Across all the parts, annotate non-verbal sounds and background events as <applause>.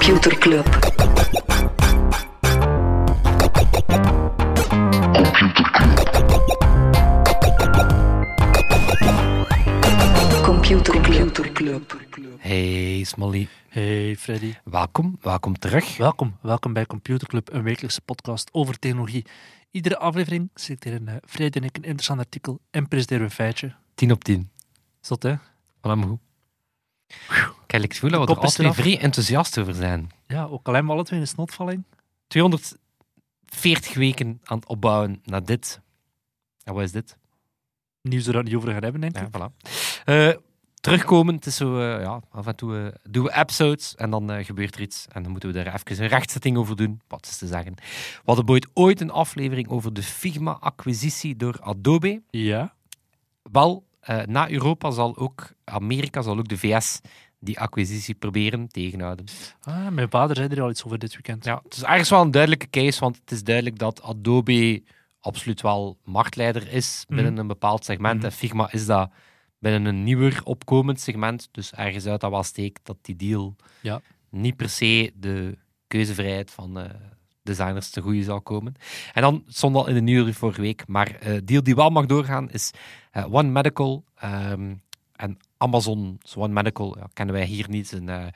Computer Club. Computer Club. Hey Smolly, Hey Freddy, welkom, welkom terug. welkom. Welkom bij Computer Club, een wekelijkse podcast over technologie. Iedere aflevering selecteren uh, Freddy en ik een interessant artikel en presenteren we een feitje. 10 op 10. Zot hè? Voilà, goed. Kijk, ik voel dat we er altijd eraf. vrij enthousiast over zijn. Ja, ook al hebben we alle twee een snotvalling. 240 weken aan het opbouwen naar dit. En wat is dit? Nieuws het niet over gaan hebben, denk ik. Ja, voilà. Eh, terugkomen, het is zo, eh, ja, af en toe eh, doen we episodes en dan gebeurt er iets. En dan moeten we daar even een rechtzetting over doen. Wat is te zeggen? We hadden ooit, ooit een aflevering over de Figma-acquisitie door Adobe. Ja. Wel, eh, na Europa zal ook Amerika, zal ook de VS die acquisitie proberen tegenhouden. Ah, mijn vader zei er al iets over dit weekend. Ja, het is ergens wel een duidelijke case, want het is duidelijk dat Adobe absoluut wel marktleider is binnen een bepaald segment. Mhm. En Figma is dat binnen een nieuwer opkomend segment. Dus ergens uit dat wel steekt dat die deal Ja. niet per se de keuzevrijheid van eh, designers te goede zal komen. En dan stond al in de nieuwe vorige week, maar eh deal die wel mag doorgaan is eh, One Medical ehm, en Amazon. Dus One Medical kennen wij hier niet. Een eh,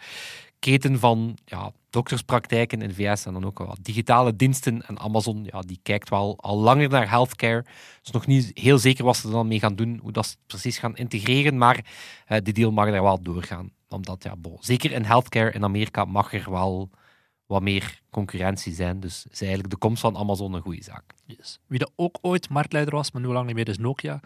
keten van ja, dokterspraktijken in de VS en dan ook wat digitale diensten. En Amazon ja, die kijkt wel al langer naar healthcare. Is nog niet heel zeker wat ze er dan mee gaan doen, hoe dat ze het precies gaan integreren, maar die deal mag er wel doorgaan. Omdat, ja, zeker in healthcare in Amerika mag er wel wat meer concurrentie zijn. Dus is eigenlijk de komst van Amazon een goede zaak. Wie dat ook ooit marktleider was, maar nu lang niet meer, is Nokia.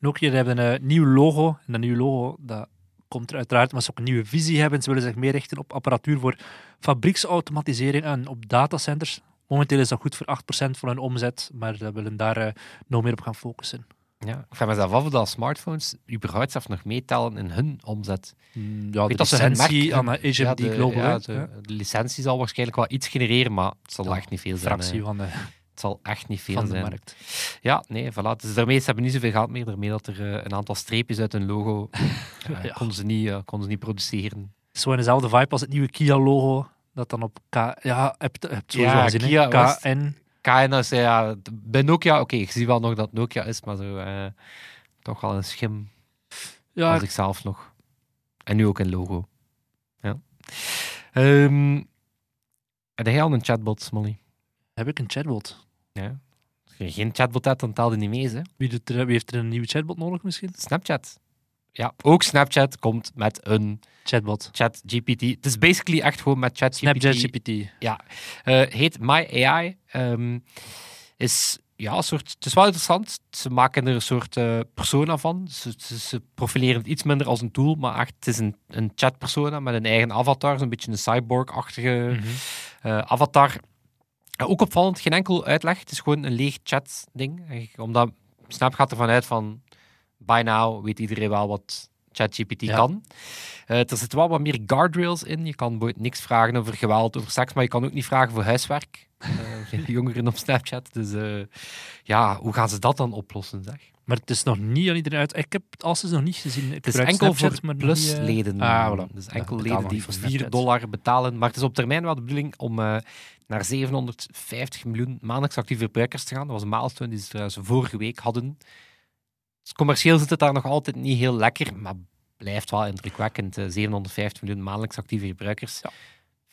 Nokia hebben een nieuw logo. En dat nieuwe logo dat komt er uiteraard, maar ze ook een nieuwe visie hebben. Ze willen zich meer richten op apparatuur voor fabrieksautomatisering en op datacenters. Momenteel is dat goed voor 8% van hun omzet, maar ze willen daar eh, nog meer op gaan focussen. Ja, ik vraag mezelf af of dat smartphones überhaupt zelf nog meetellen in hun omzet. Mm, Ja, de licentie merk- aan de Ja, de- Global. ja, de, Ja. de licentie zal waarschijnlijk wel iets genereren, maar het zal echt niet veel zijn. fractie hè. van de, Het zal echt niet veel van de zijn. markt. Ja, nee, voilà. Dus daarmee, ze hebben niet zoveel geld meer. Daarmee dat er eh, een aantal streepjes uit hun logo <laughs> eh, Ja. konden, ze niet, eh, konden ze niet produceren. Zo in dezelfde vibe als het nieuwe Kia-logo, dat dan op K... Ja, heb je hebt sowieso Ja, gezien? Kia was- KN. KNS, ja, bij Nokia, oké, ik zie wel nog dat Nokia is, maar zo, eh, toch wel een schim Ja, van zichzelf nog. En nu ook een logo. Ja. Ehm heb jij al een chatbot, Molly? heb ik een chatbot. Ja. Als je geen chatbot hebt, dan tel je niet mee, hè. Wie, doet er, wie heeft er een nieuwe chatbot nodig misschien? Snapchat. Ja, ook Snapchat komt met een Chatbot. chat GPT. Het is basically echt gewoon met chat GPT. Snapchat GPT. Ja. Eh, heet My AI. Ehm, is ja, een soort, het is wel interessant. Ze maken er een soort eh, persona van. Ze, ze, ze profileren het iets minder als een tool, maar echt, het is een, een chatpersona met een eigen avatar. Zo'n beetje een cyborg-achtige Mhm. eh, avatar. Eh, ook opvallend, geen enkel uitleg. Het is gewoon een leeg chat-ding. Omdat Snap gaat ervan uit van... By now weet iedereen wel wat ChatGPT Ja. kan. Er zitten wel wat meer guardrails in. Je kan bijvoorbeeld niks vragen over geweld, over seks, maar je kan ook niet vragen voor huiswerk. Eh, geen jongeren op Snapchat. Dus eh, ja, hoe gaan ze dat dan oplossen, zeg? Maar het is nog niet aan iedereen uit. Ik heb het als nog niet gezien. Ik Het is enkel Snapchat, voor eh, plusleden. Ah, voilà. Dus enkel leden die niet voor 4 Snapchat. dollar betalen. Maar het is op termijn wel de bedoeling om eh, naar 750 miljoen maandelijks actieve gebruikers te gaan. Dat was een milestone die ze trouwens vorige week hadden. Dus commercieel zit het daar nog altijd niet heel lekker, maar blijft wel indrukwekkend. eh, 750 miljoen maandelijks actieve gebruikers. Ja.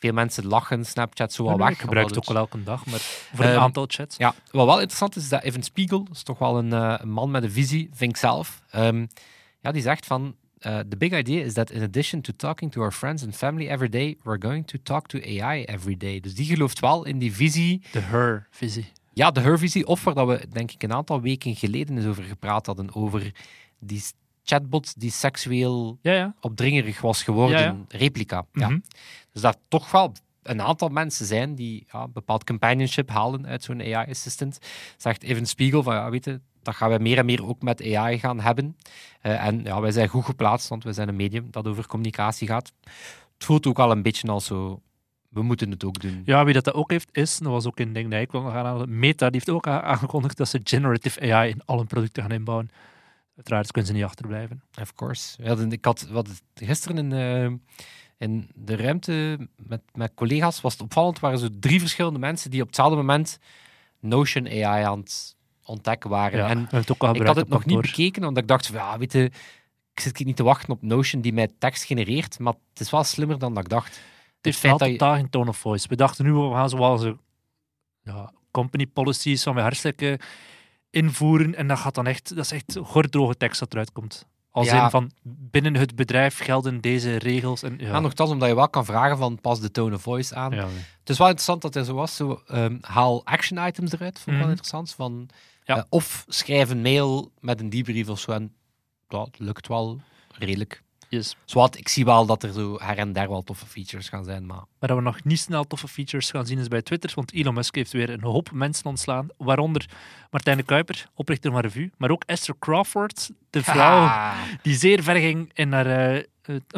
Veel mensen lachen Snapchat zo wel weg. Ik gebruik het omdat ook wel elke dag, maar voor een Ehm, aantal chats. ja, wat wel interessant is, dat Evan Spiegel, is toch wel een, eh, een man met een visie, vind ik zelf. Ehm, ja, die zegt van, eh, the big idea is that in addition to talking to our friends and family every day, we're going to talk to AI every day. Dus die gelooft wel in die visie, De her-visie. ja, de her-visie, of waar dat we denk ik een aantal weken geleden eens over gepraat hadden, over die chatbot die seksueel Ja, ja. opdringerig was geworden, Ja, replica. Ja. Mhm. Dus dat toch wel een aantal mensen zijn die ja, bepaald companionship halen uit zo'n AI-assistant. Zegt Evan Spiegel van, ja, weet je, dat gaan we meer en meer ook met AI gaan hebben. Eh, en ja, wij zijn goed geplaatst, want we zijn een medium dat over communicatie gaat. Het voelt ook al een beetje als zo, we moeten het ook doen. Ja, wie dat, dat ook heeft, is, dat was ook een ding dat ik wil nog aanhalen, Meta, die heeft ook aangekondigd dat ze generative AI in alle producten gaan inbouwen. Uiteraard kunnen ze niet achterblijven. Of course. We ik had wat gisteren een, eh, in de ruimte met, met collega's was het opvallend. waren zo drie verschillende mensen die op hetzelfde moment Notion AI aan het ontdekken waren. Ja, En we hebben het ook al ik had het nog niet bekeken, omdat ik dacht, van, ja, weet je, ik zit hier niet te wachten op Notion die mij tekst genereert, maar het is wel slimmer dan dat ik dacht. Het heeft wel totaal geen tone of voice. We dachten nu, we gaan zoals zo, ja, company policies van wij hartstikke invoeren. En dat gaat dan echt, dat is echt gordroge tekst dat eruit komt. Als Ja. in van, binnen het bedrijf gelden deze regels. En, ja, Ja, nogthans, omdat je wel kan vragen van, pas de tone of voice aan. ja, Het is wel interessant dat er zo was, zo, ehm, haal action items eruit, vond ik wel Mhm. interessant. Van, Ja. eh, of schrijf een mail met een debrief of zo. En dat lukt wel redelijk. Yes. Zwat, ik zie wel dat er zo her en der wel toffe features gaan zijn, maar... Maar dat we nog niet snel toffe features gaan zien is bij Twitter, want Elon Musk heeft weer een hoop mensen ontslaan, waaronder Martijn de Kuiper, oprichter van Revue, maar ook Esther Crawford, de vrouw die zeer ver ging in haar,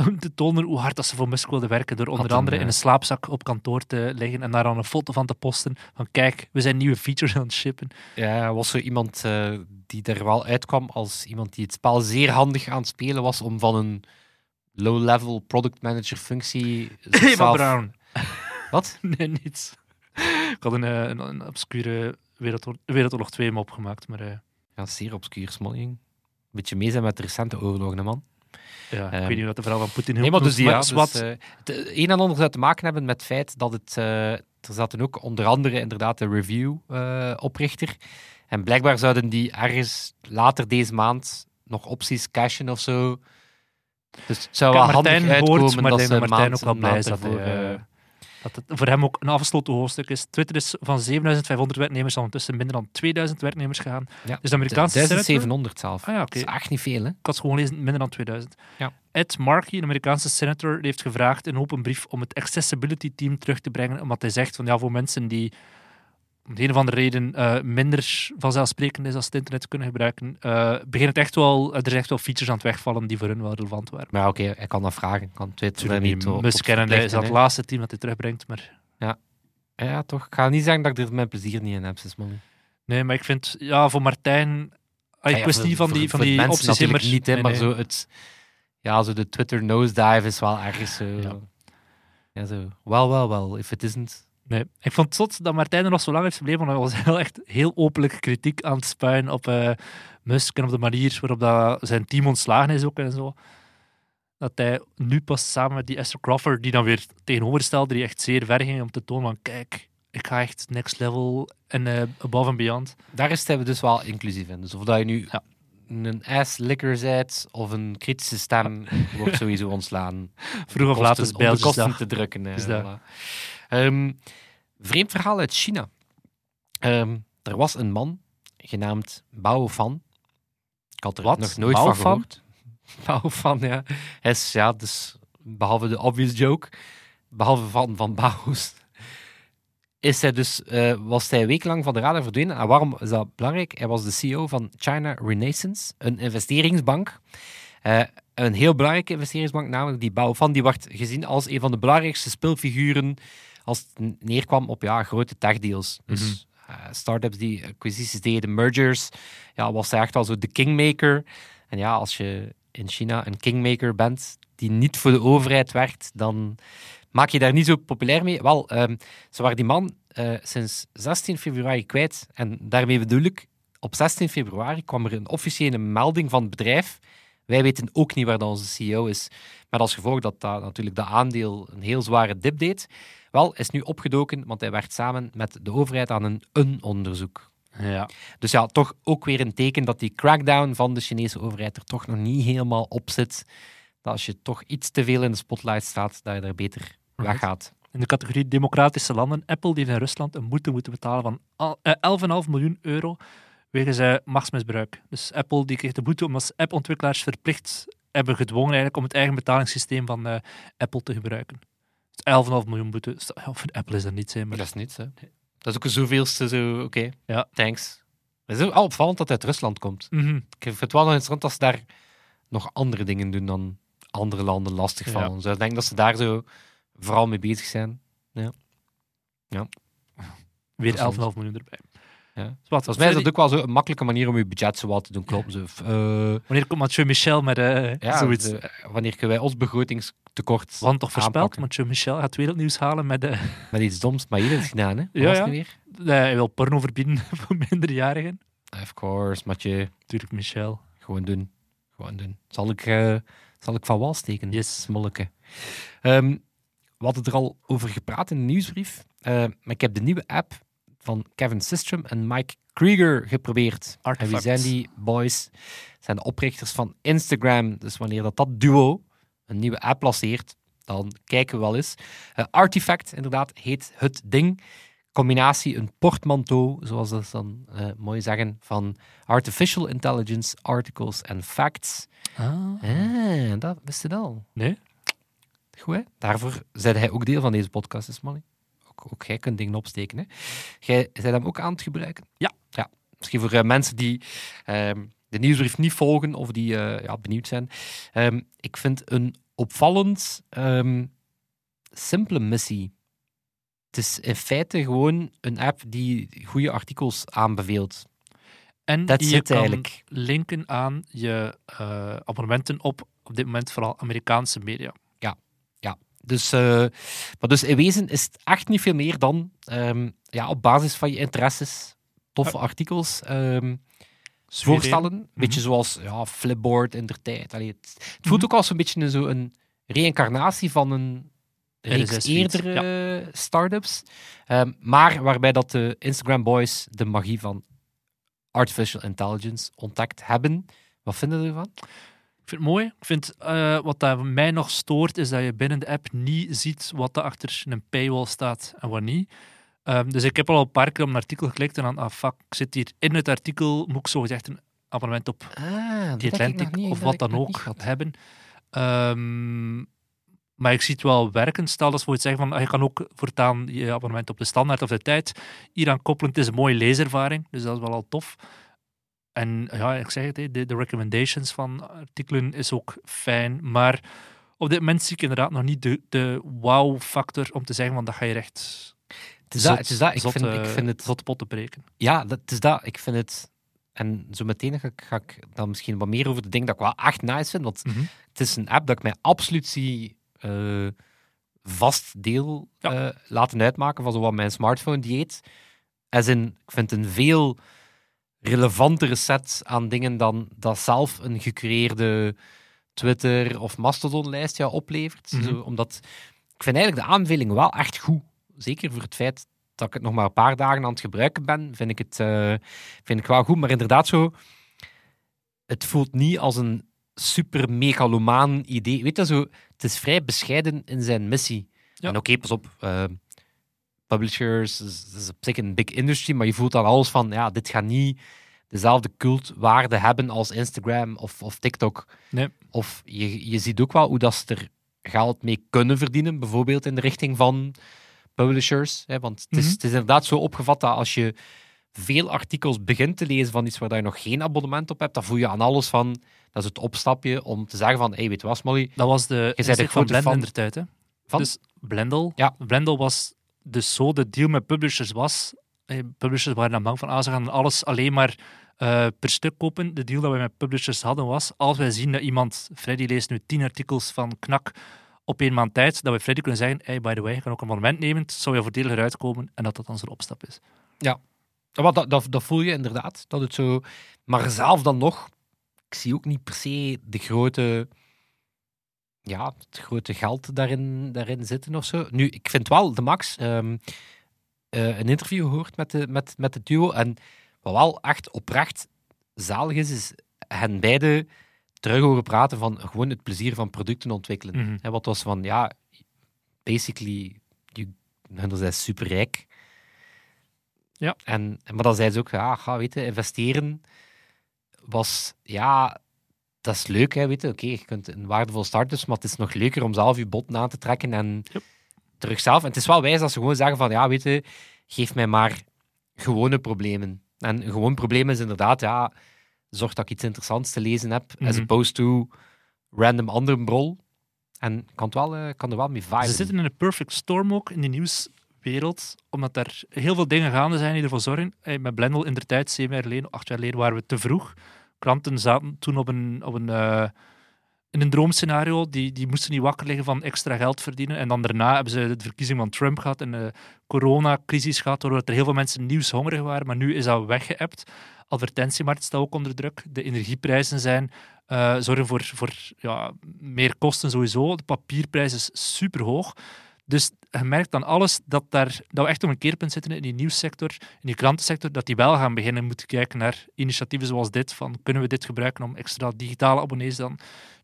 om te tonen hoe hard dat ze voor Musk wilde werken, door onder andere in een slaapzak op kantoor te liggen en daar dan een foto van te posten van kijk, we zijn nieuwe features aan het shippen. Ja, er was zo iemand eh, die er wel uitkwam als iemand die het spel zeer handig aan het spelen was om van een low-level product manager functie <laughs> Eva Brown. <laughs> Wat? <laughs> Nee, niets. Ik had een, eh, een, een obscure Wereldoorlog, Wereldoorlog 2 mop gemaakt, maar eh, Ja, zeer obscuur, Smolling. Beetje mee zijn met de recente oorlogen, man. ja, ik Ehm, weet niet wat de vrouw van Poetin Nee, maar dus die, ja, dus, wat, eh, het een en ander zou te maken hebben met het feit dat het... er zaten ook onder andere inderdaad de review-oprichter. en blijkbaar zouden die ergens later deze maand nog opties cashen of zo. Dus het zou wel handig Martijn dat Martijn ook wel blij is dat, eh, eh, dat het voor hem ook een afgesloten hoofdstuk is. Twitter is van 7500 werknemers al intussen minder dan 2000 werknemers gegaan. Ja, Dus de Amerikaanse senator- 1700 zelf. Ah ja, oké. Dat is echt niet veel, hè? Ik had gewoon lezen, minder dan 2000. Ja. Ed Markey, een Amerikaanse senator, heeft gevraagd in een open brief om het accessibility team terug te brengen, omdat hij zegt van ja, voor mensen die om de een of andere reden eh, minder vanzelfsprekend is als ze het internet kunnen gebruiken, eh begint het echt wel, er zijn echt wel features aan het wegvallen die voor hun wel relevant waren. Maar ja, oké, ik kan dat vragen. Ik kan Twitter er niet op- Musk op kennen, hij is dat het laatste team dat hij terugbrengt, maar Ja, toch. Ik ga niet zeggen dat ik er mijn plezier niet in heb, Sismon. nee, maar ik vind, ja, voor Martijn, ah, ik Ja, wist niet van voor- die, van die opties natuurlijk immers. niet, hè, Nee, maar nee. zo het... Ja, zo de Twitter nosedive is wel ergens zo... Ja. Ja, zo... Wel, wel, wel. If it isn't... Nee, ik vond het zot dat Martijn er nog zo lang heeft gebleven, want hij was <laughs> heel, echt heel openlijk kritiek aan het spuien op eh, Musk en op de manier waarop dat zijn team ontslagen is ook en zo. Dat hij nu pas samen met die Esther Crawford, die dan weer tegenoverstelde, die echt zeer ver ging om te tonen van kijk, ik ga echt next level en eh, above and beyond. Daar is hij dus wel inclusief in. Dus of dat je nu Ja. een ass-licker bent of een kritische stem, wordt sowieso ontslaan. <laughs> Vroeg of laat is om de kosten te drukken. eh, Is dat. voilà. Ehm, vreemd verhaal uit China. Ehm, er was een man genaamd Bao Fan. Ik had er Wat? nog nooit Bao van Fan? gehoord. <laughs> Bao Fan, ja. Hij is, ja, dus behalve de obvious joke, behalve van, van Bao's, is hij dus, eh, was hij wekenlang van de radar verdwenen. En waarom is dat belangrijk? Hij was de CEO van China Renaissance, een investeringsbank. Eh, een heel belangrijke investeringsbank, namelijk die Bao Fan, die werd gezien als een van de belangrijkste speelfiguren als het neerkwam op ja, grote techdeals. Dus eh, startups die acquisities deden, mergers, ja, was hij echt al zo de kingmaker. En ja, als je in China een kingmaker bent die niet voor de overheid werkt, dan maak je daar niet zo populair mee. Wel, ehm, ze waren die man eh, sinds 16 februari kwijt. En daarmee bedoel ik, op 16 februari kwam er een officiële melding van het bedrijf. Wij weten ook niet waar dat onze CEO is. Met als gevolg dat dat natuurlijk de aandeel een heel zware dip deed. Wel, is nu opgedoken, want hij werkt samen met de overheid aan een, een onderzoek. Ja. Dus ja, toch ook weer een teken dat die crackdown van de Chinese overheid er toch nog niet helemaal op zit. Dat als je toch iets te veel in de spotlight staat, dat je daar beter weggaat. In de categorie democratische landen, Apple die heeft in Rusland een boete moeten betalen van al- eh, 11,5 miljoen euro wegens eh, machtsmisbruik. Dus Apple die kreeg de boete omdat appontwikkelaars verplicht hebben gedwongen eigenlijk om het eigen betalingssysteem van eh, Apple te gebruiken. Dus 11,5 miljoen boete. Ja, voor Apple is dat niet, hè, maar dat is niets, hè. Dat is ook een zoveelste zo, oké, Ja. thanks. Het is ook al opvallend dat hij uit Rusland komt. Mhm. Ik vind het wel nog interessant dat ze daar nog andere dingen doen dan andere landen lastig Ja. vallen. Dus ik denk dat ze daar zo vooral mee bezig zijn. weer Interessant. 11,5 miljoen erbij. Ja. Wat, Volgens mij is dat ook wel zo een makkelijke manier om je budget zo wat te doen kloppen. Zo, eh, Wanneer komt Mathieu Michel met eh ja, zoiets? de- wanneer kunnen wij ons begrotingstekort Want toch voorspeld? Mathieu Michel gaat wereldnieuws halen met... eh <laughs> met iets doms, maar hier heeft gedaan, hè? <laughs> Ja, ja. het weer? eh, hij wil porno verbieden <laughs> voor minderjarigen. Of course, Mathieu. Natuurlijk Michel. Gewoon doen. Gewoon doen. Zal ik, eh, zal ik van wal steken? Yes. Smolleke. Ehm, we hadden er al over gepraat in de nieuwsbrief. Eh, maar ik heb de nieuwe app van Kevin Systrom en Mike Krieger geprobeerd. En wie Artifact. zijn die boys? Zijn de oprichters van Instagram. Dus wanneer dat, dat duo een nieuwe app lanceert, dan kijken we wel eens. Eh, Artifact, inderdaad, heet het ding. Combinatie, een portmanteau, zoals ze dat dan eh, mooi zeggen, van artificial intelligence, articles en facts. Ah. Ah, dat wist je al. Nee? Goed, hè? Daarvoor zei hij ook deel van deze podcast, is Molly. Ook, ook jij kunt dingen opsteken. Hè? Jij bent hem ook aan het gebruiken? Ja. ja. Misschien voor eh, mensen die ehm, de nieuwsbrief niet volgen of die eh, ja, benieuwd zijn. Ehm, ik vind een opvallend ehm, simpele missie. Het is in feite gewoon een app die goede artikels aanbeveelt. En That's je kan eigenlijk. linken aan je eh, abonnementen op, op dit moment vooral Amerikaanse media. Dus, eh, maar dus in wezen is het echt niet veel meer dan ehm, ja, op basis van je interesses toffe artikels ehm, voorstellen. Een beetje zoals ja, Flipboard in der tijd. Allee, het, het voelt Mhm. ook als een beetje een, zo een reïncarnatie van een reeks RSS-feed, eerdere start-ups. Ehm, maar waarbij dat de Instagram boys de magie van artificial intelligence ontdekt hebben. Wat vinden we ervan? Ik vind het mooi. Ik vind eh, wat dat mij nog stoort, is dat je binnen de app niet ziet wat er achter een paywall staat en wat niet. Ehm, dus ik heb al een paar keer op een artikel geklikt en dan, ah fuck, ik zit hier in het artikel, moet ik zo gezegd een abonnement op Ah, die Atlantic of wat dan ook hebben. Ehm, maar ik zie het wel werken. Stel dat ze voor zeggen van, ah, je kan ook voortaan je abonnement op de standaard of de tijd hier aan koppelen. Het is een mooie leeservaring, dus dat is wel al tof. En ja, ik zeg het, de, de recommendations van artikelen is ook fijn, maar op dit moment zie ik inderdaad nog niet de, de wow-factor om te zeggen van, dat ga je echt Het is dat, het is dat. Ik, zot, vind, ik eh, vind het potten breken. Ja, dat het is dat. Ik vind het. En zo meteen ga ik, ga ik dan misschien wat meer over de dingen dat ik wel echt nice vind. Want Mhm. het is een app dat ik mij absoluut zie eh, vast deel Ja. eh, laten uitmaken van zo wat mijn smartphone dieet. As in, ik vind het een veel relevantere set aan dingen dan dat zelf een gecreëerde Twitter of Mastodon-lijst jou oplevert. Mhm. Zo, omdat ik vind eigenlijk de aanbeveling wel echt goed. Zeker voor het feit dat ik het nog maar een paar dagen aan het gebruiken ben, vind ik het eh, vind ik wel goed. Maar inderdaad zo, het voelt niet als een super megalomaan idee. Weet je, zo, het is vrij bescheiden in zijn missie. Ja. En oké, pas op, eh, publishers is, is op zich een big industry, maar je voelt dan alles van, ja, dit gaat niet dezelfde cultwaarde hebben als Instagram of, of TikTok. Nee. Of je, je ziet ook wel hoe dat ze er geld mee kunnen verdienen, bijvoorbeeld in de richting van publishers. Hè, want het is, Mhm. het is inderdaad zo opgevat dat als je veel artikels begint te lezen van iets waar je nog geen abonnement op hebt, dan voel je aan alles van, dat is het opstapje om te zeggen van, hey, weet je wat, Molly, Dat was de insteek van grote de tijd. Hè? van? Dus Blendel, Ja. Blendel was dus zo de deal met publishers was. eh, Publishers waren dan bang van, ah, ze gaan alles alleen maar eh, per stuk kopen. De deal dat wij met publishers hadden was, als wij zien dat iemand, Freddy leest nu tien artikels van Knak op één maand tijd, dat we Freddy kunnen zeggen, hey, by the way, je kan ook een abonnement nemen, het zou je voordeliger uitkomen en dat dat zijn opstap is. Wat, dat, dat, dat voel je inderdaad. Dat het zo... Maar zelf dan nog, ik zie ook niet per se de grote, ja, het grote geld daarin, daarin zitten of zo. Nu, ik vind wel, de Max, ehm, eh, een interview gehoord met de, met, met de duo. En wat wel echt oprecht zalig is, is hen beide terug horen praten van gewoon het plezier van producten ontwikkelen. Hè, wat was van, ja, basically, you, hun zijn superrijk. Ja. En, maar dan zei ze ook, ja, ga weten, investeren was, ja, dat is leuk, hè, weet je. Oké, je kunt een waardevol starters, maar het is nog leuker om zelf je bot na te trekken en Yep. terug zelf. En het is wel wijs als ze gewoon zeggen van, ja, weet je, geef mij maar gewone problemen. En een gewoon probleem is inderdaad, ja, zorg dat ik iets interessants te lezen heb, as Mhm. opposed to random andere brol. En kan, het wel, eh, kan er wel mee viben. Ze zitten in een perfect storm ook in die nieuwsbrief. wereld, omdat er heel veel dingen gaande zijn die ervoor zorgen. Met Blendel in de tijd, zeven jaar geleden, acht jaar geleden, waren we te vroeg. Klanten zaten toen op een, op een, eh, in een droomscenario. Die, die moesten niet wakker liggen van extra geld verdienen. En dan daarna hebben ze de verkiezing van Trump gehad en de coronacrisis gehad, waardoor er heel veel mensen nieuwshongerig waren. Maar nu is dat weggeëpt. Advertentiemarkt staat ook onder druk. De energieprijzen zijn, eh, zorgen voor, voor ja, meer kosten sowieso. De papierprijs is super hoog. Dus je merkt aan alles dat, daar, dat we echt op een keerpunt zitten in die nieuwssector, in die krantensector, dat die wel gaan beginnen moeten kijken naar initiatieven zoals dit. Van, kunnen we dit gebruiken om extra digitale abonnees dan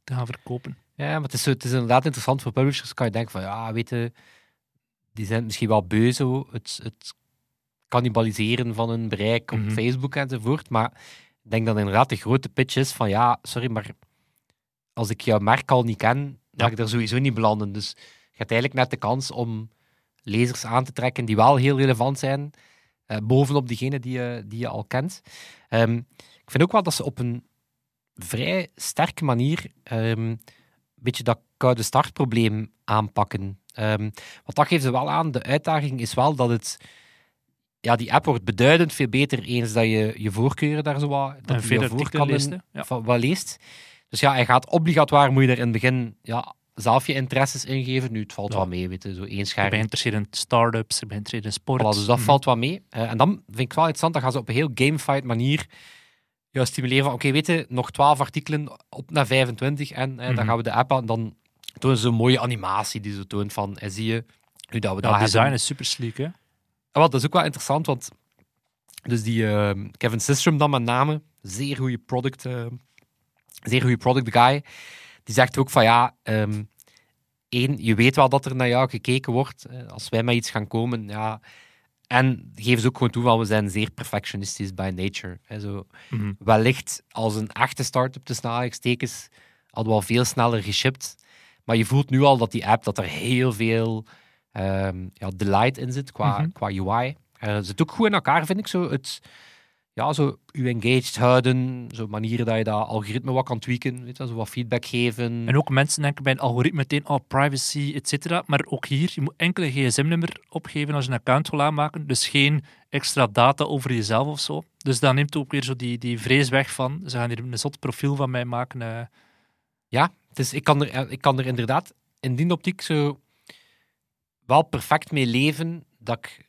te gaan verkopen? Ja, maar het is, zo, het is inderdaad interessant voor publishers. Kan je denken van, ja, weet je, die zijn misschien wel beu zo, het, het cannibaliseren van hun bereik op Mhm. Facebook enzovoort. Maar ik denk dat inderdaad de grote pitch is van, ja, sorry, maar als ik jouw merk al niet ken, dan ga ik er sowieso niet belanden. Dus hebt eigenlijk net de kans om lezers aan te trekken die wel heel relevant zijn, eh, bovenop diegene die je, die je al kent. Ehm, ik vind ook wel dat ze op een vrij sterke manier ehm, een beetje dat koude startprobleem aanpakken. Ehm, want dat geeft ze wel aan. De uitdaging is wel dat het... Ja, die app wordt beduidend veel beter eens dat je je voorkeuren daar zo wat... Dat En je? Ja. van- wat leest. Dus ja, hij gaat obligatoire, moet je er in het begin ja, zelf je interesses ingeven. Nu, het valt Ja. wel mee, weet je, zo één Je scherm. bent geïnteresseerd in start-ups, je bent geïnteresseerd in sport. Voilà, dus dat Mhm. valt wat mee. Eh, en dan vind ik wel interessant, dan gaan ze op een heel gamefight manier stimuleren van, oké, weet je, nog 12 artikelen op naar 25 en eh, Mhm. dan gaan we de app aan, dan tonen ze een mooie animatie die ze toont van, eh, zie je, nu dat we Ja, dat design hebben. is super sleek, hè? En wat, dat is ook wel interessant, want dus die eh, Kevin Systrom dan met name, zeer goede product, zeer goede product guy, die zegt ook van ja, ehm één, je weet wel dat er naar jou gekeken wordt. eh, Als wij met iets gaan komen, ja. En geven ze ook gewoon toe van we zijn zeer perfectionistisch by nature. Hè, zo. Mhm. Wellicht als een echte start-up tussen aanhalingstekens hadden we al veel sneller geshipped. Maar je voelt nu al dat die app, dat er heel veel ehm, ja, delight in zit qua, Mhm. qua UI. Eh, het zit ook goed in elkaar, vind ik. Zo het, ja, zo u engaged houden, zo manieren dat je dat algoritme wat kan tweaken, weet je, zo wat feedback geven. En ook mensen denken bij een algoritme meteen, oh, privacy, et cetera. Maar ook hier, je moet enkel een gsm-nummer opgeven als je een account wil aanmaken. Dus geen extra data over jezelf of zo. Dus dan neemt ook weer zo die, die vrees weg van, ze gaan hier een zot profiel van mij maken. eh. Ja, dus ik kan, er, ik kan er inderdaad in die optiek zo wel perfect mee leven dat ik...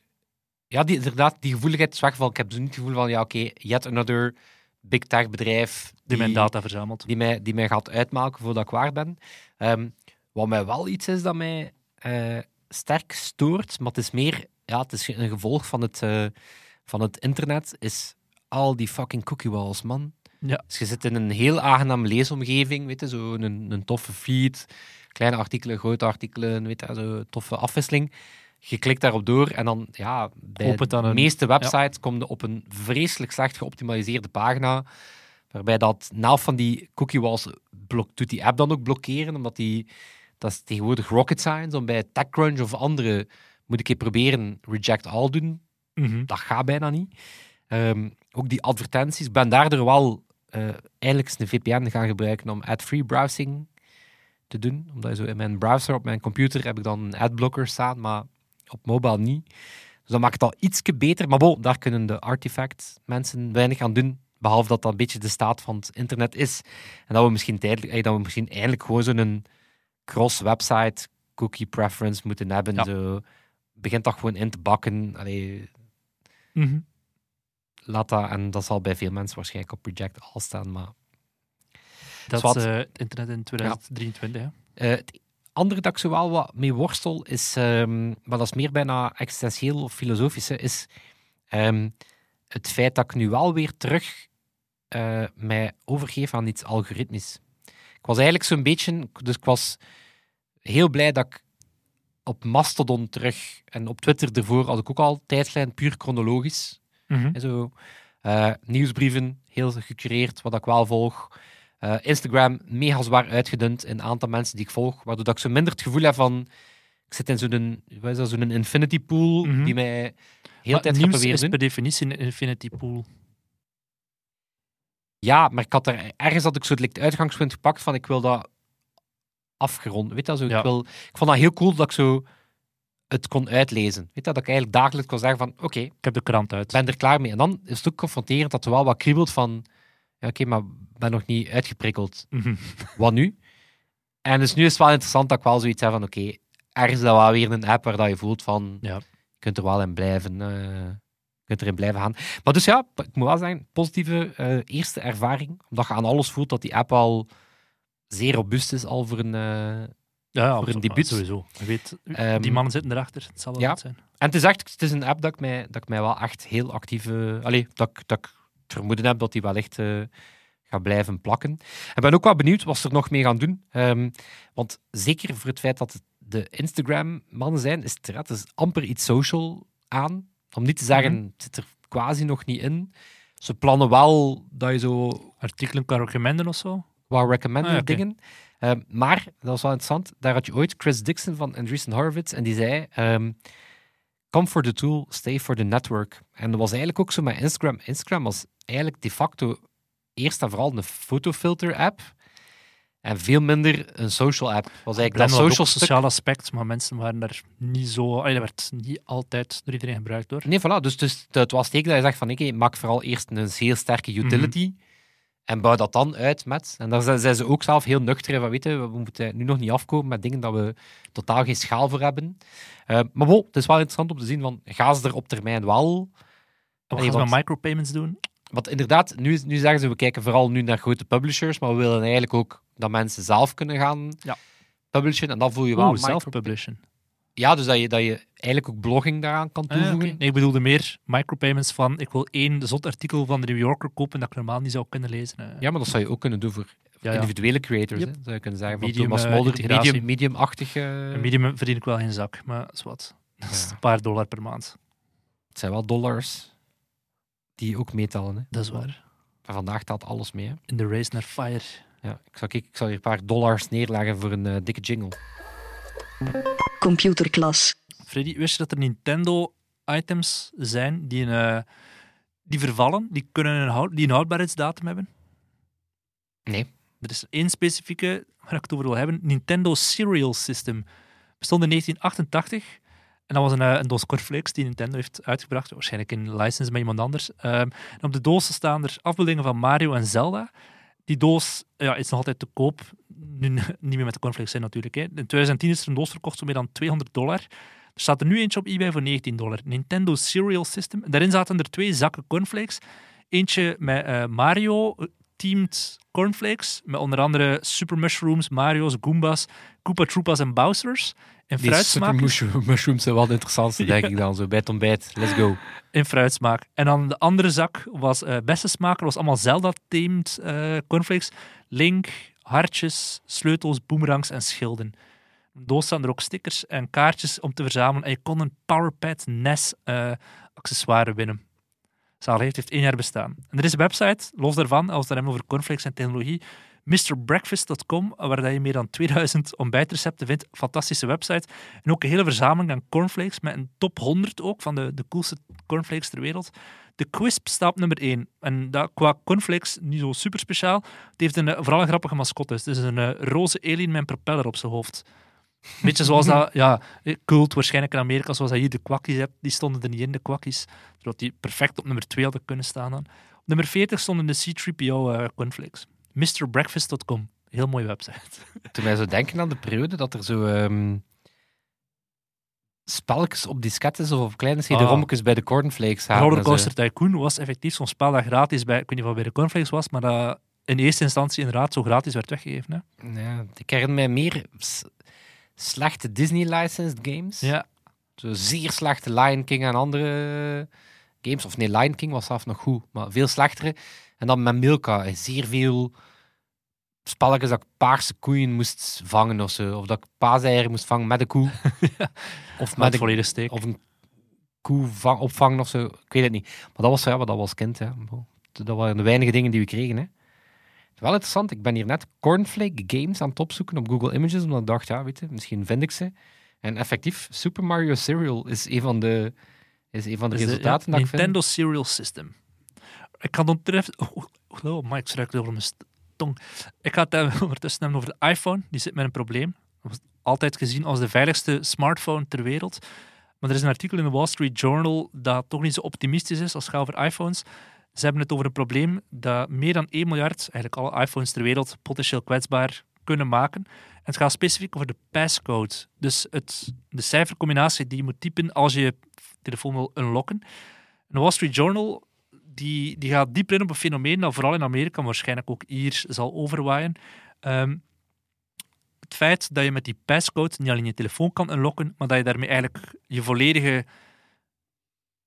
Ja, die, inderdaad, die gevoeligheid is van... Ik heb zo niet het gevoel van, ja, oké, yet another big tech bedrijf die mijn data verzamelt. die mij, die mij gaat uitmaken voordat ik waar ben. Ehm, wat mij wel iets is dat mij eh, sterk stoort, maar het is meer... Ja, het is een gevolg van het, eh, van het internet, is al die fucking cookie walls, man. Ja. Dus je zit in een heel aangename leesomgeving, weet je, zo een, een toffe feed, kleine artikelen, grote artikelen, weet je, zo toffe afwisseling. Je klikt daarop door en dan, ja, bij Opent dan de meeste websites kom je op een vreselijk slecht geoptimaliseerde pagina, waarbij dat na helft van die cookie walls blok, doet die app dan ook blokkeren, omdat die, dat is tegenwoordig rocket science, om bij TechCrunch of andere moet ik keer proberen reject all doen, Mhm. dat gaat bijna niet. Ehm, ook die advertenties. Ik ben daardoor wel eindelijk eens een VPN gaan gebruiken om ad-free browsing te doen. Omdat je zo in mijn browser op mijn computer heb ik dan een adblocker staan, maar op mobile niet. Dus dat maakt het al ietsje beter. Maar bon, daar kunnen de artifact mensen weinig aan doen. Behalve dat dat een beetje de staat van het internet is. En dat we misschien, tijdelijk, dat we misschien eindelijk gewoon zo'n cross-website cookie preference moeten hebben. Ja. Zo, begint dat gewoon in te bakken. Allee, Mhm. laat dat, en dat zal bij veel mensen waarschijnlijk op Reject All staan. Maar Dat is eh, het internet in 2023. hè. Eh, het andere dat ik zo wel wat mee worstel is, ehm, maar dat is meer bijna existentieel of filosofische, is ehm, het feit dat ik nu wel weer terug eh, mij overgeef aan iets algoritmisch. Ik was eigenlijk zo'n beetje, dus ik was heel blij dat ik op Mastodon terug en op Twitter ervoor had ik ook al tijdslijn puur chronologisch. Mhm. En Zo, eh, nieuwsbrieven, heel gecureerd, wat ik wel volg. Eh, Instagram, mega zwaar uitgedund in een aantal mensen die ik volg, waardoor dat ik zo minder het gevoel heb van... Ik zit in zo'n dat, zo'n infinity pool Mhm. die mij heel de Maar tijd gaat is per definitie een infinity pool. Ja, maar ik had er ergens had ik zo het uitgangspunt gepakt van ik wil dat afgerond. Weet je, zo, Ja. ik, wil, ik vond dat heel cool dat ik zo het kon uitlezen. Weet je, dat ik eigenlijk dagelijks kon zeggen van, oké, Ik heb de krant uit. ik ben er klaar mee. En dan is het ook confronterend dat er wel wat kriebelt van, ja, oké, maar ben nog niet uitgeprikkeld. Mhm. Wat nu? En dus nu is het wel interessant dat ik wel zoiets heb van, oké, ergens is dat wel weer een app waar dat je voelt van, Ja. je kunt er wel in blijven, je kunt erin blijven gaan. Maar dus ja, ik moet wel zeggen, positieve eh, eerste ervaring, omdat je aan alles voelt dat die app al zeer robuust is al voor een... eh, Ja, ja, Voor een debuut. Sowieso. Je weet, Ehm, die mannen zitten erachter. Het zal wel ja. zijn. En het is echt het is een app dat ik mij, dat ik mij wel echt heel actief... allee, dat, dat ik vermoeden heb dat die wel echt eh, gaat blijven plakken. Ik ben ook wel benieuwd wat ze er nog mee gaan doen. Ehm, want zeker voor het feit dat het de Instagram-mannen zijn, is het, er- is amper iets social aan. Om niet te zeggen, Mhm. het zit er quasi nog niet in. Ze plannen wel dat je zo Artikelen kan recommenden of zo. wat recommended Ah, dingen. Ehm, maar, dat was wel interessant, daar had je ooit Chris Dixon van Andreessen Horowitz en die zei, ehm, come for the tool, stay for the network. En dat was eigenlijk ook zo met Instagram. Instagram was eigenlijk de facto eerst en vooral een fotofilter-app en veel minder een social app. was eigenlijk dat social sociaal aspect, maar mensen waren daar niet zo... allee, dat werd niet altijd door iedereen gebruikt, door. Nee, voilà. Dus, dus het was teken dat je zegt van, oké, maak vooral eerst een heel sterke utility en bouw dat dan uit met... En daar zijn- ze ook zelf heel nuchter van, weten, we moeten nu nog niet afkomen met dingen dat we totaal geen schaal voor hebben. Eh, maar bon, het is wel interessant om te zien van, gaan ze er op termijn wel... Wat gaan ze met micropayments doen? Want inderdaad, nu, nu zeggen ze, we kijken vooral nu naar grote publishers, maar we willen eigenlijk ook dat mensen zelf kunnen gaan Ja. publishen. En dan voel je wel... Self-publishen. Ja, dus dat je, dat je eigenlijk ook blogging daaraan kan Ah, toevoegen. Nee, ik bedoelde meer micropayments van ik wil één zot artikel van de New Yorker kopen dat ik normaal niet zou kunnen lezen. Ja, maar dat zou je ook kunnen doen voor Ja, individuele creators. Yep. Hè? Zou je kunnen zeggen van Medium, Thomas eh, Mulder, integratie. medium, medium-achtig. Een medium verdien ik wel geen zak, maar is <laughs> wat. Dat is Ja. een paar dollar per maand. het zijn wel dollars die ook meetellen. Hè? Dat is waar. Maar vandaag telt alles mee. Hè? In de race naar fire. Ja, ik, zal, kijk, ik zal hier een paar dollars neerleggen voor een eh, dikke jingle. Computerklas. Freddy, wist je dat er Nintendo-items zijn die, een, eh, die vervallen, die, kunnen een houd, die een houdbaarheidsdatum hebben? Nee. Er is één specifieke waar ik het over wil hebben. Nintendo Serial System. Bestond in 1988. En dat was een, eh, een doos cornflakes die Nintendo heeft uitgebracht. Waarschijnlijk in license met iemand anders. Ehm, en op de doos staan er afbeeldingen van Mario en Zelda. Die doos ja, is nog altijd te koop. Nu <laughs> niet meer met de cornflakes zijn natuurlijk. Hè. In 2010 is er een doos verkocht voor meer dan 200 dollar. Er staat er nu eentje op eBay voor 19 dollar. Nintendo Serial System. Daarin zaten er twee zakken cornflakes. Eentje met eh, Mario-themed cornflakes. Met onder andere Super Mushrooms, Mario's, Goombas, Koopa Troopas en Bowsers. In Die super fruitsmaak. mushroom- mushrooms zijn wel het interessantste, denk <laughs> ik dan. Zo bij het ontbijt. Let's go. In fruitsmaak. En dan de andere zak was eh beste was allemaal Zelda-themed eh, cornflakes. Link, hartjes, sleutels, boomerangs en schilden. Doos staan er ook stickers en kaartjes om te verzamelen. En je kon een Powerpad NES eh, accessoire winnen. Zaligheid heeft één jaar bestaan. En er is een website, los daarvan, als we het hebben over cornflakes en technologie, MrBreakfast.com, waar je meer dan 2000 ontbijtrecepten vindt. Fantastische website. En ook een hele verzameling aan cornflakes, met een top 100 ook, van de, de coolste cornflakes ter wereld. De Quisp staat nummer 1. En dat, qua cornflakes niet zo super speciaal. Het heeft een, vooral een grappige mascotte. Het is een eh, roze alien met een propeller op zijn hoofd. Beetje zoals <laughs> dat, ja, eh, cult waarschijnlijk in Amerika, zoals dat hier de kwakkies hebt. Die stonden er niet in, de kwakkies. Zodat die perfect op nummer 2 hadden kunnen staan dan. Op nummer 40 stonden de C-3PO eh, cornflakes. MrBreakfast.com. Heel mooie website. <laughs> Toen wij zo denken aan de periode dat er zo ehm, spelletjes op diskettes of op kleine CD-rommetjes bij de cornflakes zaten. en zo. Rollercoaster Tycoon was effectief zo'n spel dat gratis bij, ik weet niet of bij de cornflakes was, maar dat in eerste instantie inderdaad zo gratis werd weggegeven. Hè? Ja, ik herinner mij meer slechte Disney-licensed games. Ja, Zo zeer slechte Lion King en andere games. Of nee, Lion King was zelf nog goed, maar veel slechtere. En dan met Milka, zeer veel spelletjes dat ik paarse koeien moest vangen of zo. Of dat ik paaseieren moest vangen met een koe. <laughs> Of met met een, volledig steek. of een koe vang- opvangen of zo. Ik weet het niet. Maar dat was, ja, maar dat was kind. Hè. Dat waren de weinige dingen die we kregen. Hè. Wel interessant, ik ben hier net Cornflake Games aan het opzoeken op Google Images, omdat ik dacht, ja, weet je, misschien vind ik ze. En effectief, Super Mario Serial is een van de, is een van de de- resultaten ja, dat ik vind. Nintendo Serial System. Ik ga het ondertussen... Oh, oh, oh, Mike, struikel over mijn tong. Ik ga het hebben <laughs> ondertussen hebben over de iPhone. Die zit met een probleem. Dat was altijd gezien als de veiligste smartphone ter wereld. Maar er is een artikel in de Wall Street Journal dat toch niet zo optimistisch is als het gaat over iPhones. Ze hebben het over een probleem dat meer dan 1 miljard, eigenlijk alle iPhones ter wereld, potentieel kwetsbaar kunnen maken. En het gaat specifiek over de passcode. Dus het, de cijfercombinatie die je moet typen als je je telefoon wil unlocken. En de Wall Street Journal die, die gaat dieper in op een fenomeen dat vooral in Amerika, waarschijnlijk ook hier zal overwaaien. Ehm, het feit dat je met die passcode niet alleen je telefoon kan unlocken, maar dat je daarmee eigenlijk je volledige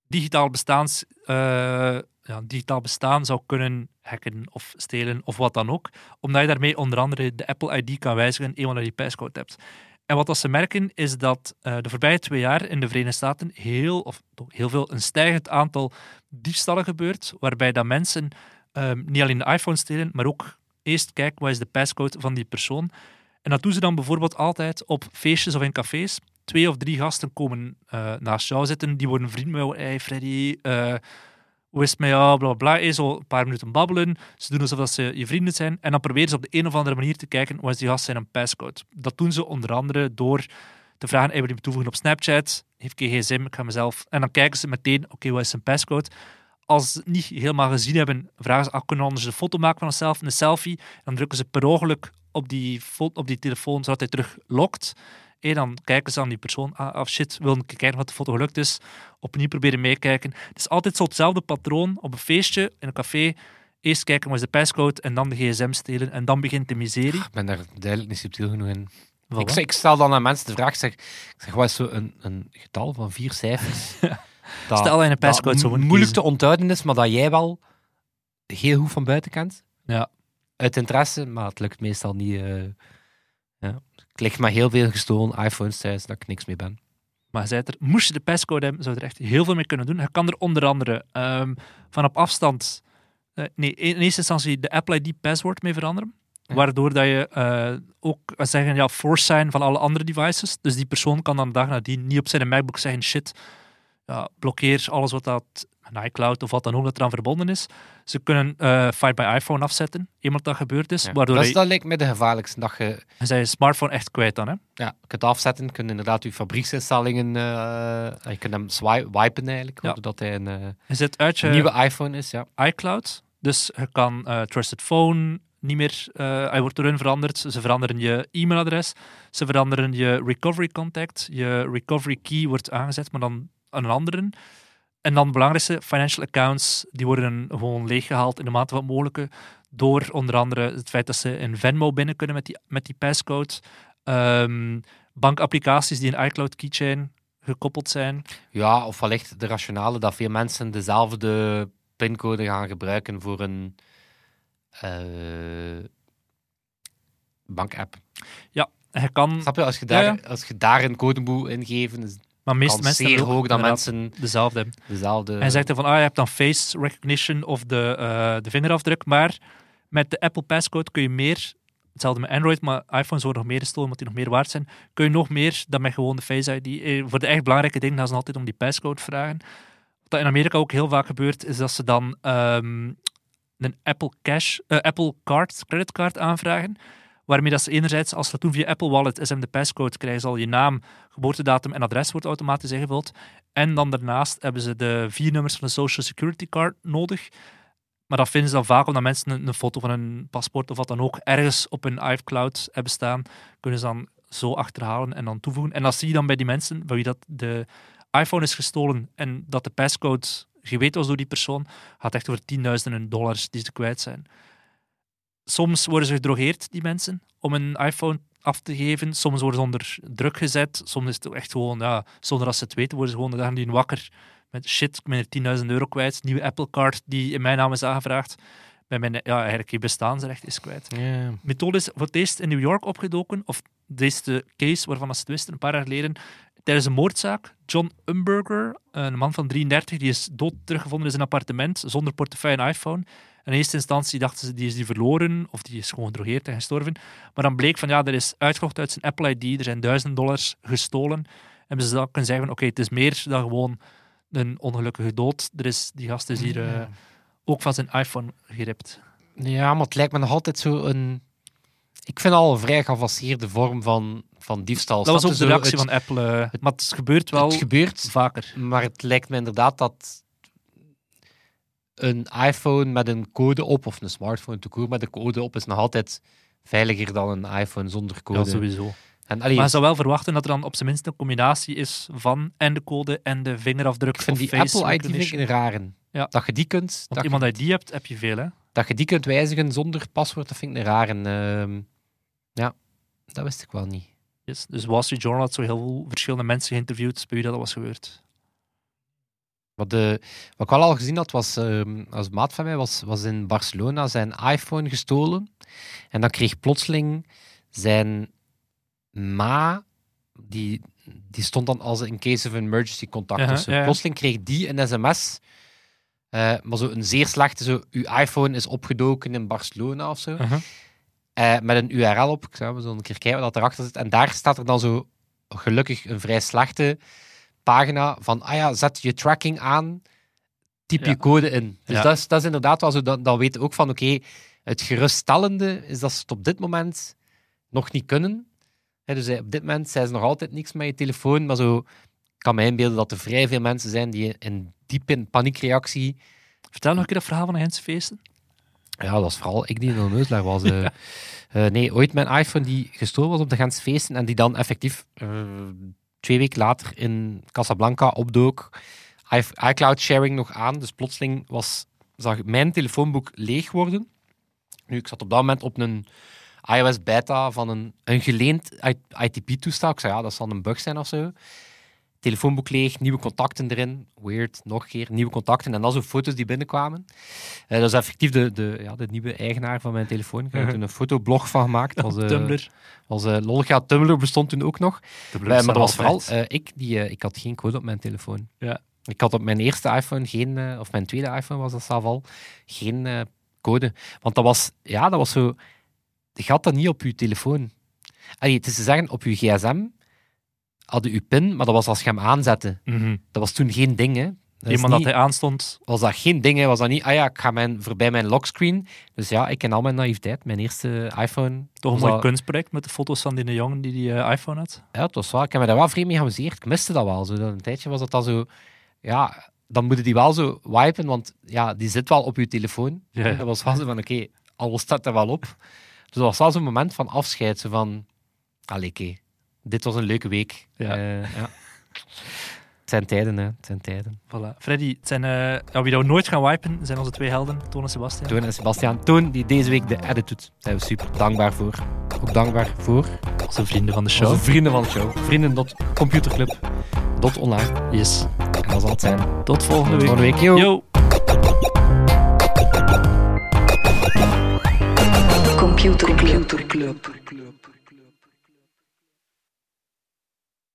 digitaal, bestaans, eh, ja, digitaal bestaan zou kunnen hacken of stelen of wat dan ook. Omdat je daarmee onder andere de Apple ID kan wijzigen eenmaal dat je passcode hebt. En wat ze merken is dat uh, de voorbije twee jaar in de Verenigde Staten heel, of heel veel, een stijgend aantal diefstallen gebeurt, waarbij dat mensen um, niet alleen de iPhone stelen, maar ook eerst kijken wat is de passcode van die persoon. En dat doen ze dan bijvoorbeeld altijd op feestjes of in cafés. Twee of drie gasten komen uh, naast jou zitten, die worden vriend met jou. Freddy, uh, hoe is het met jou? Bla, bla, bla. Zo een paar minuten babbelen. Ze doen alsof ze je vrienden zijn. En dan proberen ze op de een of andere manier te kijken wat is die gast zijn een passcode. Dat doen ze onder andere door te vragen, hey, wil je me toevoegen op Snapchat? Heeft geen gsm? Ik ga mezelf... En dan kijken ze meteen, oké, wat is zijn passcode? Als ze het niet helemaal gezien hebben, vragen ze, ah, kunnen we anders een foto maken van onszelf, een selfie? Dan drukken ze per ongeluk op die, op die telefoon, zodat hij terug lokt. En dan kijken ze aan die persoon. Ah, oh shit, wil ik kijken wat de foto gelukt is. Opnieuw proberen meekijken. Het is altijd zo hetzelfde patroon. Op een feestje, in een café. Eerst kijken wat is de passcode en dan de gsm stelen. En dan begint de miserie. Ik ben daar duidelijk niet subtiel genoeg in. Ik, ik, stel dan aan mensen de vraag, zeg, zeg wat is zo een, een getal van vier cijfers? <laughs> dat, stel dat je een passcode zo moeilijk kiezen. te onthouden is, maar dat jij wel heel goed van buiten kent. Ja. Uit interesse, maar het lukt meestal niet. Uh, ja. Ik lig maar heel veel gestolen iPhones thuis dat ik niks meer ben. Maar zei er, moest je de passcode hebben, zou je er echt heel veel mee kunnen doen. Je kan er onder andere um, van op afstand, uh, nee, in eerste instantie de Apple ID password mee veranderen. Waardoor dat je uh, ook zeggen, ja, force zijn van alle andere devices. Dus die persoon kan dan de dag nadien niet op zijn MacBook zeggen, shit, ja, blokkeer alles wat dat een iCloud of wat dan ook dat eraan verbonden is. Ze kunnen uh, Find by iPhone afzetten, eenmaal dat gebeurd is. waardoor dat, is, dat lijkt me de gevaarlijkste. Dat je... je zijn je smartphone echt kwijt dan, hè? Ja, je kunt afzetten, je kunt inderdaad je fabrieksinstellingen, uh, je kunt hem wipen eigenlijk, ja. doordat hij een, uh, zit uit je nieuwe iPhone is. Ja. iCloud, dus je kan Trusted Phone niet meer, hij wordt erin veranderd. Ze veranderen je e-mailadres, ze veranderen je recovery contact, je recovery key wordt aangezet, maar dan aan een andere. En dan het belangrijkste, financial accounts, die worden gewoon leeggehaald in de mate van het mogelijke. Door onder andere het feit dat ze in Venmo binnen kunnen met die, met die passcode. Um, bankapplicaties die in iCloud Keychain gekoppeld zijn. Ja, of wellicht de rationale dat veel mensen dezelfde pincode gaan gebruiken voor een uh, bankapp. Ja, je kan... Snap je, als je daar, Als je daar een code moet ingeven, is maar meest mensen zeer hoog dat mensen dezelfde Dezelfde... Hij zegt van, ah, je hebt dan face recognition of de, uh, de vingerafdruk, maar met de Apple Passcode kun je meer, hetzelfde met Android, maar iPhones worden nog meer gestolen omdat die nog meer waard zijn, kun je nog meer dan met gewoon de Face ID. Eh, voor de echt belangrijke dingen gaan ze altijd om die passcode vragen. Wat in Amerika ook heel vaak gebeurt, is dat ze dan um, een Apple Cash, uh, Apple Card, creditcard aanvragen waarmee dat ze enerzijds, als ze dat via Apple Wallet, SM de passcode krijgen, zal je naam, geboortedatum en adres wordt automatisch ingevuld. En dan daarnaast hebben ze de vier nummers van de Social Security Card nodig. Maar dat vinden ze dan vaak omdat mensen een, een foto van hun paspoort of wat dan ook ergens op hun iCloud hebben staan. Kunnen ze dan zo achterhalen en dan toevoegen. En dat zie je dan bij die mensen bij wie dat de iPhone is gestolen en dat de passcode geweten was door die persoon, gaat echt over tienduizenden dollars die ze kwijt zijn soms worden ze gedrogeerd, die mensen, om een iPhone af te geven. Soms worden ze onder druk gezet. Soms is het echt gewoon, ja, zonder dat ze het weten, worden ze gewoon de dag die wakker met shit, ik ben er 10.000 euro kwijt. Nieuwe Apple Card die in mijn naam is aangevraagd. Bij mijn, ja, eigenlijk je bestaansrecht is kwijt. Yeah. methode is voor het eerst in New York opgedoken, of deze case waarvan ze het wisten, een paar jaar geleden, tijdens een moordzaak. John Umberger, een man van 33, die is dood teruggevonden in zijn appartement, zonder portefeuille en iPhone in eerste instantie dachten ze, die is die verloren, of die is gewoon gedrogeerd en gestorven. Maar dan bleek van, ja, er is uitgekocht uit zijn Apple ID, er zijn duizend dollars gestolen. En ze dan kunnen zeggen, oké, het is meer dan gewoon een ongelukkige dood. Er is, die gast is hier uh, ook van zijn iPhone geript. Ja, maar het lijkt me nog altijd zo een... Ik vind al een vrij geavanceerde vorm van, van diefstal. Dat was ook de reactie het, van Apple. eh, maar het gebeurt wel Het gebeurt, vaker. maar het lijkt me inderdaad dat een iPhone met een code op, of een smartphone te koer met een code op, is nog altijd veiliger dan een iPhone zonder Ja, code. sowieso. en, allee, Maar je zou wel verwachten dat er dan op zijn minst een combinatie is van en de code en de vingerafdruk ik vind of die Apple ID vind ik een rare. Ja. Dat je die kunt, Want dat, iemand je, die hebt, heb je veel, hè? dat je die kunt wijzigen zonder paswoord, dat vind ik een rare. Ehm, ja, dat wist ik wel niet. Yes. Dus Wall Street Journal had zo heel veel verschillende mensen geïnterviewd bij wie dat was gebeurd. Wat, de, wat ik wel al gezien had, was, ehm, als maat van mij, was, was in Barcelona zijn iPhone gestolen. En dan kreeg plotseling zijn ma, die, die stond dan als in case of emergency contact. Ja, ja. Plotseling kreeg die een sms, eh, maar zo een zeer slechte, zo, uw iPhone is opgedoken in Barcelona of zo. Eh, met een URL op. Ik zou zo een keer kijken wat erachter zit. En daar staat er dan zo gelukkig een vrij slechte pagina van, ah ja, zet je tracking aan, typ Ja. je code in. Dus Ja. dat, is, dat is inderdaad wel zo, dan, dan weten we ook van, oké, het geruststellende is dat ze het op dit moment nog niet kunnen. Dus eh, op dit moment zijn ze nog altijd niks met je telefoon, maar zo kan mij inbeelden dat er vrij veel mensen zijn die in diep in paniekreactie Vertel nog een keer dat verhaal van de Gentse feesten. ja, dat was vooral ik die in de neusleg was. <laughs> eh. Eh, nee, ooit mijn iPhone die gestolen was op de Gentse feesten en die dan effectief twee weken later in Casablanca opdook. ICloud sharing nog aan, dus plotseling was, zag mijn telefoonboek leeg worden. Nu, ik zat op dat moment op een iOS beta van een, een geleend ITP-toestel. Ik zei, ja, dat zal een bug zijn of zo. Telefoonboek leeg, nieuwe contacten erin. Weird, nog een keer, nieuwe contacten. En dan zo foto's die binnenkwamen. Eh, dat is effectief de, de, ja, de nieuwe eigenaar van mijn telefoon. Ik heb er toen een fotoblog van gemaakt. Was, eh, Tumblr. was uh, lollig. Ja, Tumblr bestond toen ook nog. Eh, maar dat was vooral eh, ik, die, eh, ik had geen code op mijn telefoon. Ja. Ik had op mijn eerste iPhone geen, eh, of mijn tweede iPhone was dat zelf al, geen eh, code. Want dat was, ja, dat was zo, je had dat niet op je telefoon. Allee, het is te zeggen, op je gsm hadden je pin, maar dat was als je hem aanzette. Mhm. Dat was toen geen ding, hè. Dat Iemand dat hij aanstond. was dat geen ding, hè. was dat niet, ah ja, ik ga mijn, voorbij mijn lockscreen. Dus ja, ik ken al mijn naïviteit. Mijn eerste iPhone... Toch een mooi dat- kunstproject met de foto's van die jongen die die eh, iPhone had. Ja, het was wel. Ik heb me daar wel vreemd mee geamuseerd. Ik miste dat wel. Zo. Een tijdje was dat dan zo... Ja, dan moeten die wel zo wipen, want ja, die zit wel op je telefoon. Ja. Dat was wel zo van, oké, alles staat er wel op. Dus dat was wel zo'n moment van afscheid. Zo van, allee, oké, dit was een leuke week. Ja. Ja. Het zijn tijden, hè. Het zijn tijden. Voilà. Freddy, het zijn, eh, ja, wie dat nooit gaan wipen, zijn onze twee helden, Toon en Sebastian. Toon en Sebastiaan. Toon, die deze week de edit doet. Daar zijn we super dankbaar voor. Ook dankbaar voor Onze vrienden van de show. onze vrienden van de show. Vrienden.computerclub.online. Yes. En dat zal het zijn. Tot volgende week. Volgende week, yo. Yo. Computer Club.